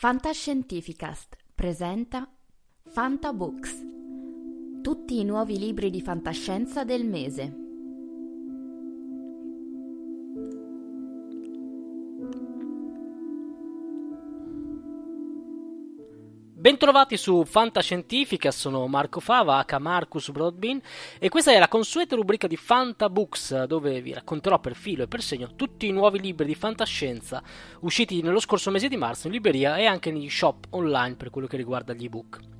Fantascientificast presenta Fantabooks, tutti i nuovi libri di fantascienza del mese. Bentrovati su Fantascientifica, sono Marco Fava, H. Marcus Broadbean e questa è la consueta rubrica di Fantabooks dove vi racconterò per filo e per segno tutti i nuovi libri di fantascienza usciti nello scorso mese di marzo in libreria e anche negli shop online per quello che riguarda gli ebook.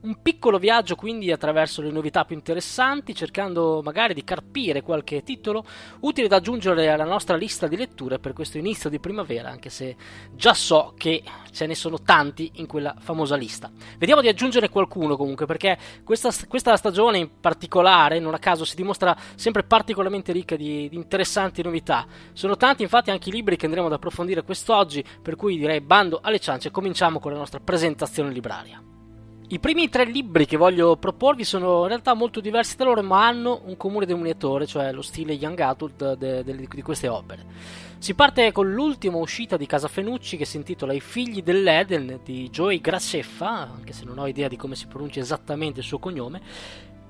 Un piccolo viaggio quindi attraverso le novità più interessanti, cercando magari di carpire qualche titolo utile da aggiungere alla nostra lista di letture per questo inizio di primavera, anche se già so che ce ne sono tanti in quella famosa lista. Vediamo di aggiungere qualcuno comunque, perché questa, questa stagione in particolare, non a caso, si dimostra sempre particolarmente ricca di, di interessanti novità. Sono tanti infatti anche i libri che andremo ad approfondire quest'oggi, per cui direi bando alle ciance e cominciamo con la nostra presentazione libraria. I primi tre libri che voglio proporvi sono in realtà molto diversi da loro, ma hanno un comune denominatore, cioè lo stile young adult de, de, de, di queste opere. Si parte con l'ultima uscita di Casa Fenucci che si intitola I figli dell'Eden di Joey Graceffa, anche se non ho idea di come si pronuncia esattamente il suo cognome,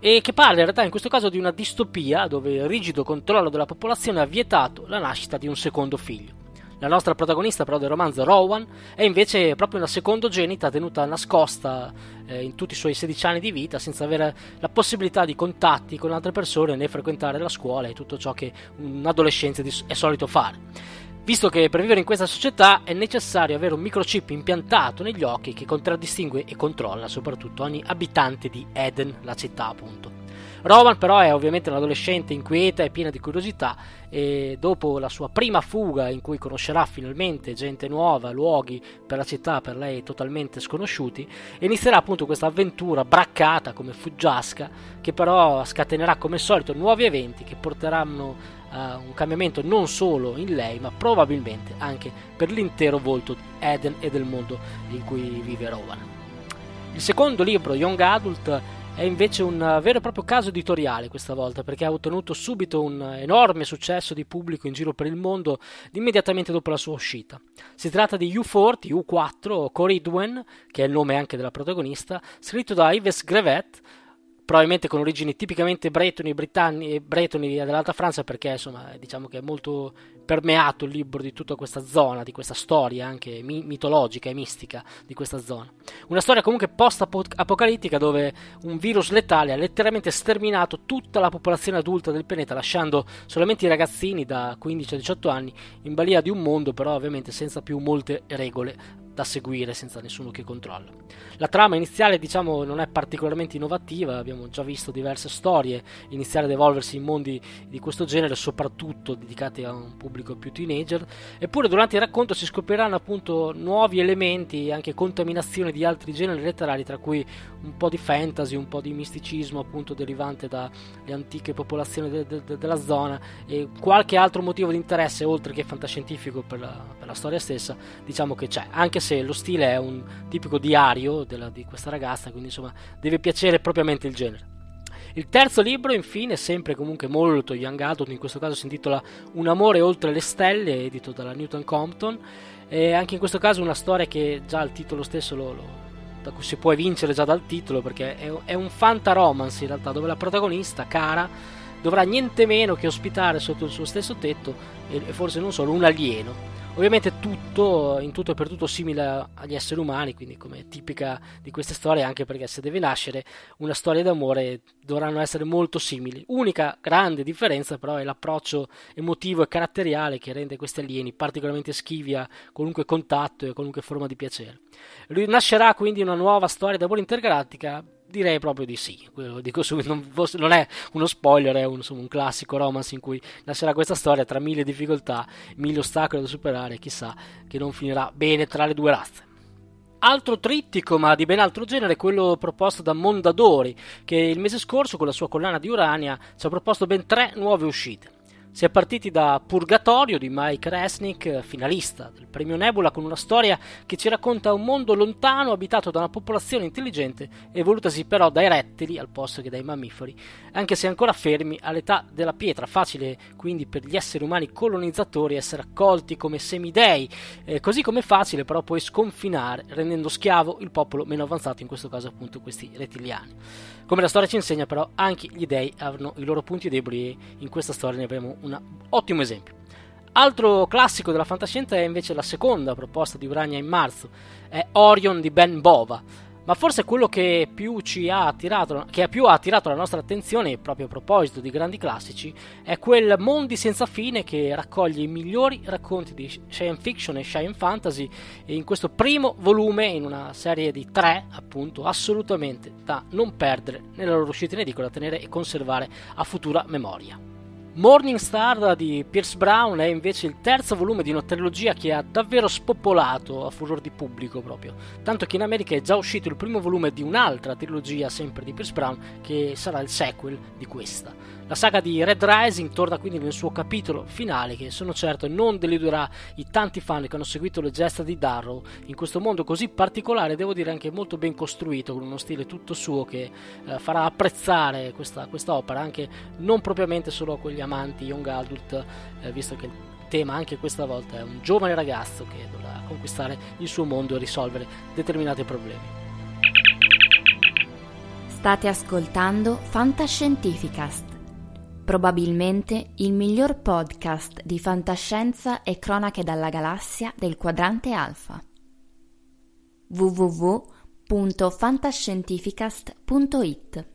e che parla in realtà in questo caso di una distopia dove il rigido controllo della popolazione ha vietato la nascita di un secondo figlio. La nostra protagonista però del romanzo, Rowan, è invece proprio una secondogenita tenuta nascosta eh, in tutti i suoi 16 anni di vita senza avere la possibilità di contatti con altre persone né frequentare la scuola e tutto ciò che un adolescente è solito fare. Visto che per vivere in questa società è necessario avere un microchip impiantato negli occhi che contraddistingue e controlla soprattutto ogni abitante di Eden, la città appunto. Roman però è ovviamente un adolescente inquieta e piena di curiosità e dopo la sua prima fuga in cui conoscerà finalmente gente nuova, luoghi per la città per lei totalmente sconosciuti, inizierà appunto questa avventura braccata come fuggiasca che però scatenerà come solito nuovi eventi che porteranno a un cambiamento non solo in lei ma probabilmente anche per l'intero volto di Eden e del mondo in cui vive Rowan. Il secondo libro, Young Adult, è invece un vero e proprio caso editoriale questa volta perché ha ottenuto subito un enorme successo di pubblico in giro per il mondo immediatamente dopo la sua uscita. Si tratta di U4, U4, Coridwen, che è il nome anche della protagonista, scritto da Yves Grevet, probabilmente con origini tipicamente bretoni, britanni, bretoni dell'Alta Francia perché insomma diciamo che è molto permeato il libro di tutta questa zona, di questa storia anche mi- mitologica e mistica di questa zona. Una storia comunque post-apocalittica dove un virus letale ha letteralmente sterminato tutta la popolazione adulta del pianeta lasciando solamente i ragazzini da 15 a 18 anni in balia di un mondo però ovviamente senza più molte regole da seguire senza nessuno che controlla. La trama iniziale, diciamo, non è particolarmente innovativa, abbiamo già visto diverse storie iniziare ad evolversi in mondi di questo genere, soprattutto dedicati a un pubblico più teenager, eppure durante il racconto si scopriranno appunto nuovi elementi, anche contaminazione di altri generi letterari, tra cui un po' di fantasy, un po' di misticismo appunto derivante dalle antiche popolazioni de- de- della zona e qualche altro motivo di interesse oltre che fantascientifico per la, per la storia stessa, diciamo che c'è, anche se lo stile è un tipico diario della, di questa ragazza, quindi insomma deve piacere propriamente il genere. Il terzo libro, infine, sempre comunque molto young adult, in questo caso si intitola Un amore oltre le stelle, edito dalla Newton Compton. E anche in questo caso una storia che già il titolo stesso lo, lo, da cui si può vincere già dal titolo, perché è, è un fanta in realtà, dove la protagonista, Cara, dovrà niente meno che ospitare sotto il suo stesso tetto, e forse non solo, un alieno Ovviamente tutto, in tutto e per tutto simile agli esseri umani, quindi come tipica di queste storie, anche perché se deve nascere una storia d'amore dovranno essere molto simili. Unica grande differenza però è l'approccio emotivo e caratteriale che rende questi alieni particolarmente schivi a qualunque contatto e a qualunque forma di piacere. Nascerà quindi una nuova storia d'amore intergalattica Direi proprio di sì, dico subito, non, non è uno spoiler, è un, insomma, un, classico romance in cui nascerà questa storia tra mille difficoltà, mille ostacoli da superare, chissà che non finirà bene tra le due razze. Altro trittico, ma di ben altro genere, è quello proposto da Mondadori, che il mese scorso con la sua collana di Urania ci ha proposto ben tre nuove uscite. Si è partiti da Purgatorio di Mike Resnick, finalista del premio Nebula, con una storia che ci racconta un mondo lontano abitato da una popolazione intelligente, evolutasi però dai rettili al posto che dai mammiferi, anche se ancora fermi all'età della pietra. Facile quindi per gli esseri umani colonizzatori essere accolti come semidei, eh, così come facile però poi sconfinare, rendendo schiavo il popolo meno avanzato, in questo caso appunto questi rettiliani. Come la storia ci insegna però anche gli dei hanno i loro punti deboli e in questa storia ne avremo un ottimo esempio. Altro classico della fantascienza è invece la seconda proposta di Urania in marzo, è Orion di Ben Bova, ma forse quello che più ci ha attirato, che più ha attirato la nostra attenzione, proprio a proposito di grandi classici, è quel Mondi senza fine che raccoglie i migliori racconti di science fiction e science fantasy in questo primo volume, in una serie di tre, appunto, assolutamente da non perdere nella loro uscita in edicola, da tenere e conservare a futura memoria. Morning Star di Pierce Brown è invece il terzo volume di una trilogia che ha davvero spopolato a furor di pubblico proprio, tanto che in America è già uscito il primo volume di un'altra trilogia sempre di Pierce Brown che sarà il sequel di questa. La saga di Red Rising torna quindi nel suo capitolo finale che sono certo non deluderà i tanti fan che hanno seguito le gesta di Darrow in questo mondo così particolare, devo dire anche molto ben costruito, con uno stile tutto suo che eh, farà apprezzare questa, questa, opera anche non propriamente solo a quegli amanti young adult, eh, visto che il tema anche questa volta è un giovane ragazzo che dovrà conquistare il suo mondo e risolvere determinati problemi. State ascoltando Fantascientificast probabilmente il miglior podcast di fantascienza e cronache dalla galassia del quadrante alfa. www.fantascientificast.it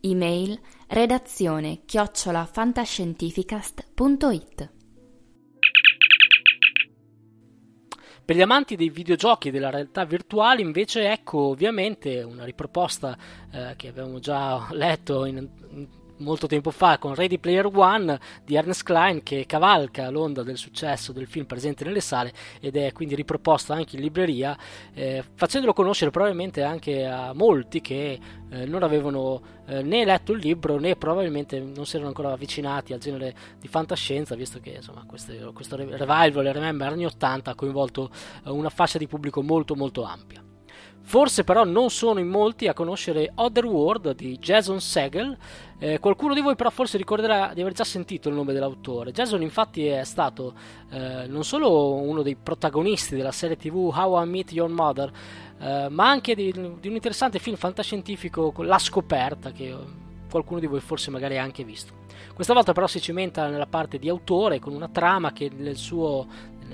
Email redazione chiocciolafantascientificast.it Per gli amanti dei videogiochi e della realtà virtuale, invece, ecco ovviamente una riproposta eh, che abbiamo già letto in, in molto tempo fa con Ready Player One di Ernest Klein che cavalca l'onda del successo del film presente nelle sale ed è quindi riproposto anche in libreria eh, facendolo conoscere probabilmente anche a molti che eh, non avevano eh, né letto il libro né probabilmente non si erano ancora avvicinati al genere di fantascienza visto che insomma questo, questo revival Remember anni 80 ha coinvolto eh, una fascia di pubblico molto molto ampia Forse però non sono in molti a conoscere Otherworld di Jason Segel. Eh, qualcuno di voi però forse ricorderà di aver già sentito il nome dell'autore. Jason infatti è stato eh, non solo uno dei protagonisti della serie tv How I Meet Your Mother, eh, ma anche di, di, un interessante film fantascientifico La scoperta che qualcuno di voi forse magari ha anche visto. Questa volta però si cimenta nella parte di autore con una trama che nel suo,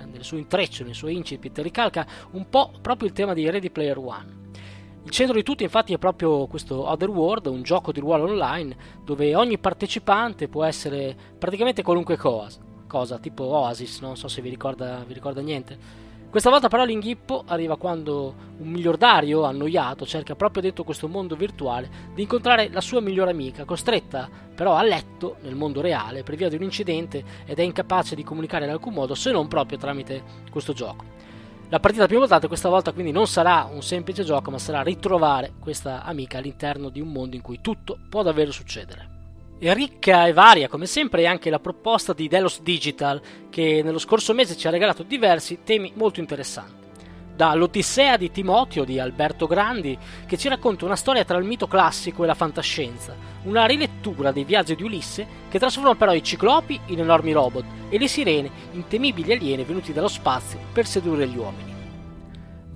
nel suo intreccio, nel suo incipit, ricalca un po' proprio il tema di Ready Player One. Il centro di tutto infatti è proprio questo Otherworld, un gioco di ruolo online dove ogni partecipante può essere praticamente qualunque cosa, cosa tipo Oasis, non so se vi ricorda, vi ricorda niente. Questa volta però l'inghippo arriva quando un miliardario annoiato cerca proprio dentro questo mondo virtuale di incontrare la sua migliore amica, costretta però a letto nel mondo reale per via di un incidente ed è incapace di comunicare in alcun modo se non proprio tramite questo gioco. La partita più votata questa volta quindi non sarà un semplice gioco ma sarà ritrovare questa amica all'interno di un mondo in cui tutto può davvero succedere. Ricca e varia come sempre è anche la proposta di Delos Digital che nello scorso mese ci ha regalato diversi temi molto interessanti. Dall'Odissea di Timoteo di Alberto Grandi che ci racconta una storia tra il mito classico e la fantascienza, una rilettura dei viaggi di Ulisse che trasforma però i ciclopi in enormi robot e le sirene in temibili alieni venuti dallo spazio per sedurre gli uomini.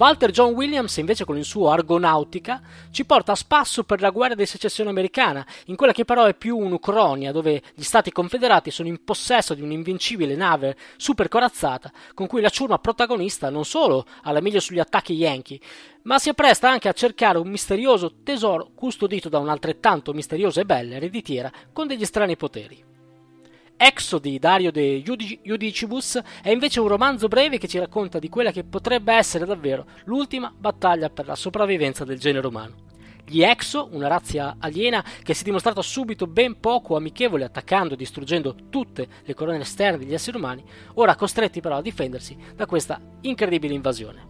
Walter John Williams, invece, con il suo Argonautica, ci porta a spasso per la guerra di secessione americana, in quella che però è più un'Ucronia, dove gli stati confederati sono in possesso di un'invincibile nave super corazzata, con cui la ciurma protagonista non solo ha la meglio sugli attacchi yankee, ma si appresta anche a cercare un misterioso tesoro custodito da un'altrettanto misteriosa e bella ereditiera con degli strani poteri. Exo di Dario de Judicibus è invece un romanzo breve che ci racconta di quella che potrebbe essere davvero l'ultima battaglia per la sopravvivenza del genere umano. Gli Exo, una razza aliena che si è dimostrata subito ben poco amichevole attaccando e distruggendo tutte le colonne esterne degli esseri umani, ora costretti però a difendersi da questa incredibile invasione.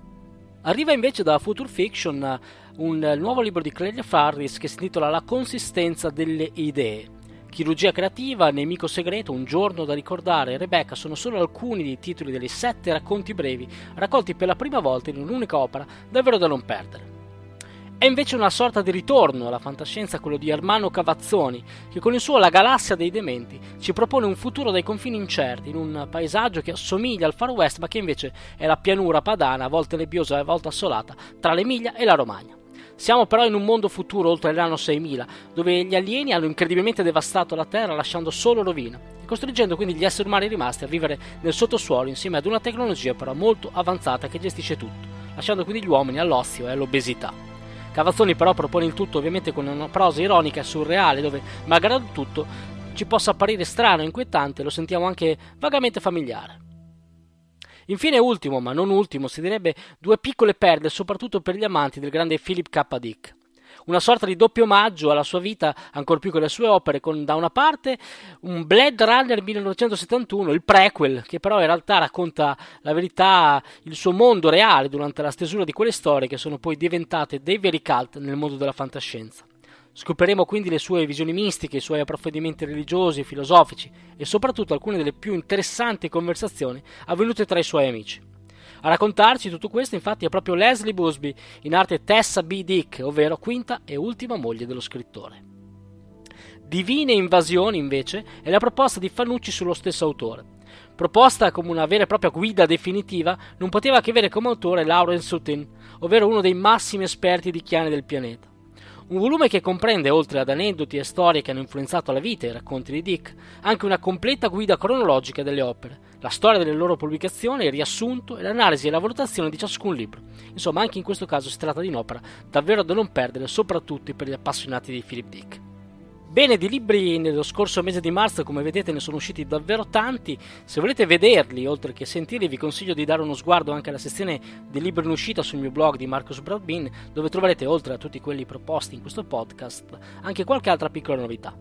Arriva invece da Future Fiction un nuovo libro di Clelia Farris che si intitola La consistenza delle idee Chirurgia creativa, Nemico segreto, Un giorno da ricordare e Rebecca sono solo alcuni dei titoli dei sette racconti brevi raccolti per la prima volta in un'unica opera davvero da non perdere. È invece una sorta di ritorno alla fantascienza quello di Armano Cavazzoni, che con il suo La galassia dei dementi ci propone un futuro dai confini incerti, in un paesaggio che assomiglia al Far West, ma che invece è la pianura padana, a volte nebbiosa e a volte assolata, tra l'Emilia e la Romagna. Siamo però in un mondo futuro oltre l'anno 6000, dove gli alieni hanno incredibilmente devastato la Terra lasciando solo rovina, costringendo quindi gli esseri umani rimasti a vivere nel sottosuolo insieme ad una tecnologia però molto avanzata che gestisce tutto, lasciando quindi gli uomini all'ozio e all'obesità. Cavazzoni però propone il tutto ovviamente con una prosa ironica e surreale dove, malgrado tutto, ci possa apparire strano e inquietante, lo sentiamo anche vagamente familiare. Infine, ultimo, ma non ultimo, si direbbe due piccole perle, soprattutto per gli amanti del grande Philip K. Dick. Una sorta di doppio omaggio alla sua vita, ancor più che alle sue opere, con da una parte un Blade Runner 1971, il prequel, che però in realtà racconta la verità, il suo mondo reale durante la stesura di quelle storie che sono poi diventate dei veri cult nel mondo della fantascienza. Scopriremo quindi le sue visioni mistiche, i suoi approfondimenti religiosi filosofici e soprattutto alcune delle più interessanti conversazioni avvenute tra i suoi amici. A raccontarci tutto questo infatti è proprio Leslie Busby, in arte Tessa B. Dick, ovvero quinta e ultima moglie dello scrittore. Divine invasioni, invece, è la proposta di Fanucci sullo stesso autore. Proposta come una vera e propria guida definitiva, non poteva che avere come autore Lauren Sutin, ovvero uno dei massimi esperti di chiane del pianeta. Un volume che comprende, oltre ad aneddoti e storie che hanno influenzato la vita e i racconti di Dick, anche una completa guida cronologica delle opere, la storia delle loro pubblicazioni, il riassunto e l'analisi e la valutazione di ciascun libro. Insomma, anche in questo caso si tratta di un'opera davvero da non perdere, soprattutto per gli appassionati di Philip Dick. Bene, di libri nello scorso mese di marzo, come vedete, ne sono usciti davvero tanti. Se volete vederli, oltre che sentirli, vi consiglio di dare uno sguardo anche alla sezione dei libri in uscita sul mio blog di Marcus Broadbean, dove troverete, oltre a tutti quelli proposti in questo podcast, anche qualche altra piccola novità.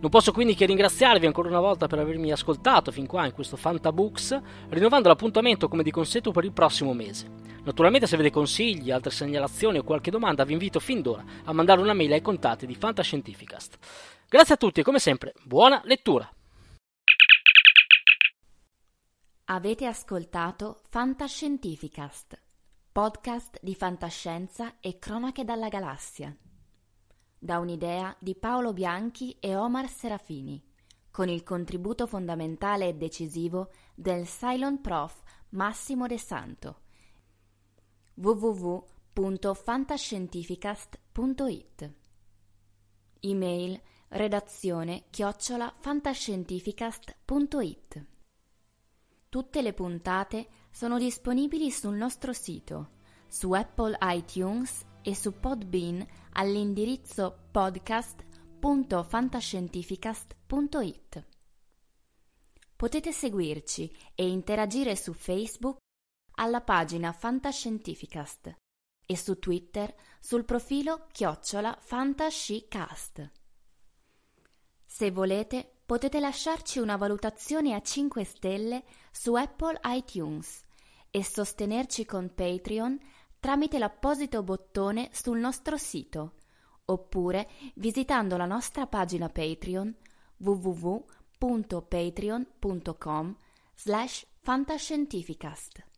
Non posso quindi che ringraziarvi ancora una volta per avermi ascoltato fin qua in questo Fantabooks, rinnovando l'appuntamento come di consueto per il prossimo mese. Naturalmente se avete consigli, altre segnalazioni o qualche domanda vi invito fin d'ora a mandare una mail ai contatti di Fantascientificast. Grazie a tutti e come sempre buona lettura! Avete ascoltato Fantascientificast, podcast di fantascienza e cronache dalla galassia. Da un'idea di Paolo Bianchi e Omar Serafini, con il contributo fondamentale e decisivo del Cylon Prof Massimo De Santo www.fantascientificast.it Email redazione chiocciola fantascientificast.it Tutte le puntate sono disponibili sul nostro sito, su Apple iTunes e su Podbean all'indirizzo podcast.fantascientificast.it. Potete seguirci e interagire su Facebook alla pagina Fantascientificast e su Twitter sul profilo chiocciola Fantascicast. Se volete potete lasciarci una valutazione a 5 stelle su Apple iTunes e sostenerci con Patreon tramite l'apposito bottone sul nostro sito oppure visitando la nostra pagina Patreon www.patreon.com slash fantascientificast.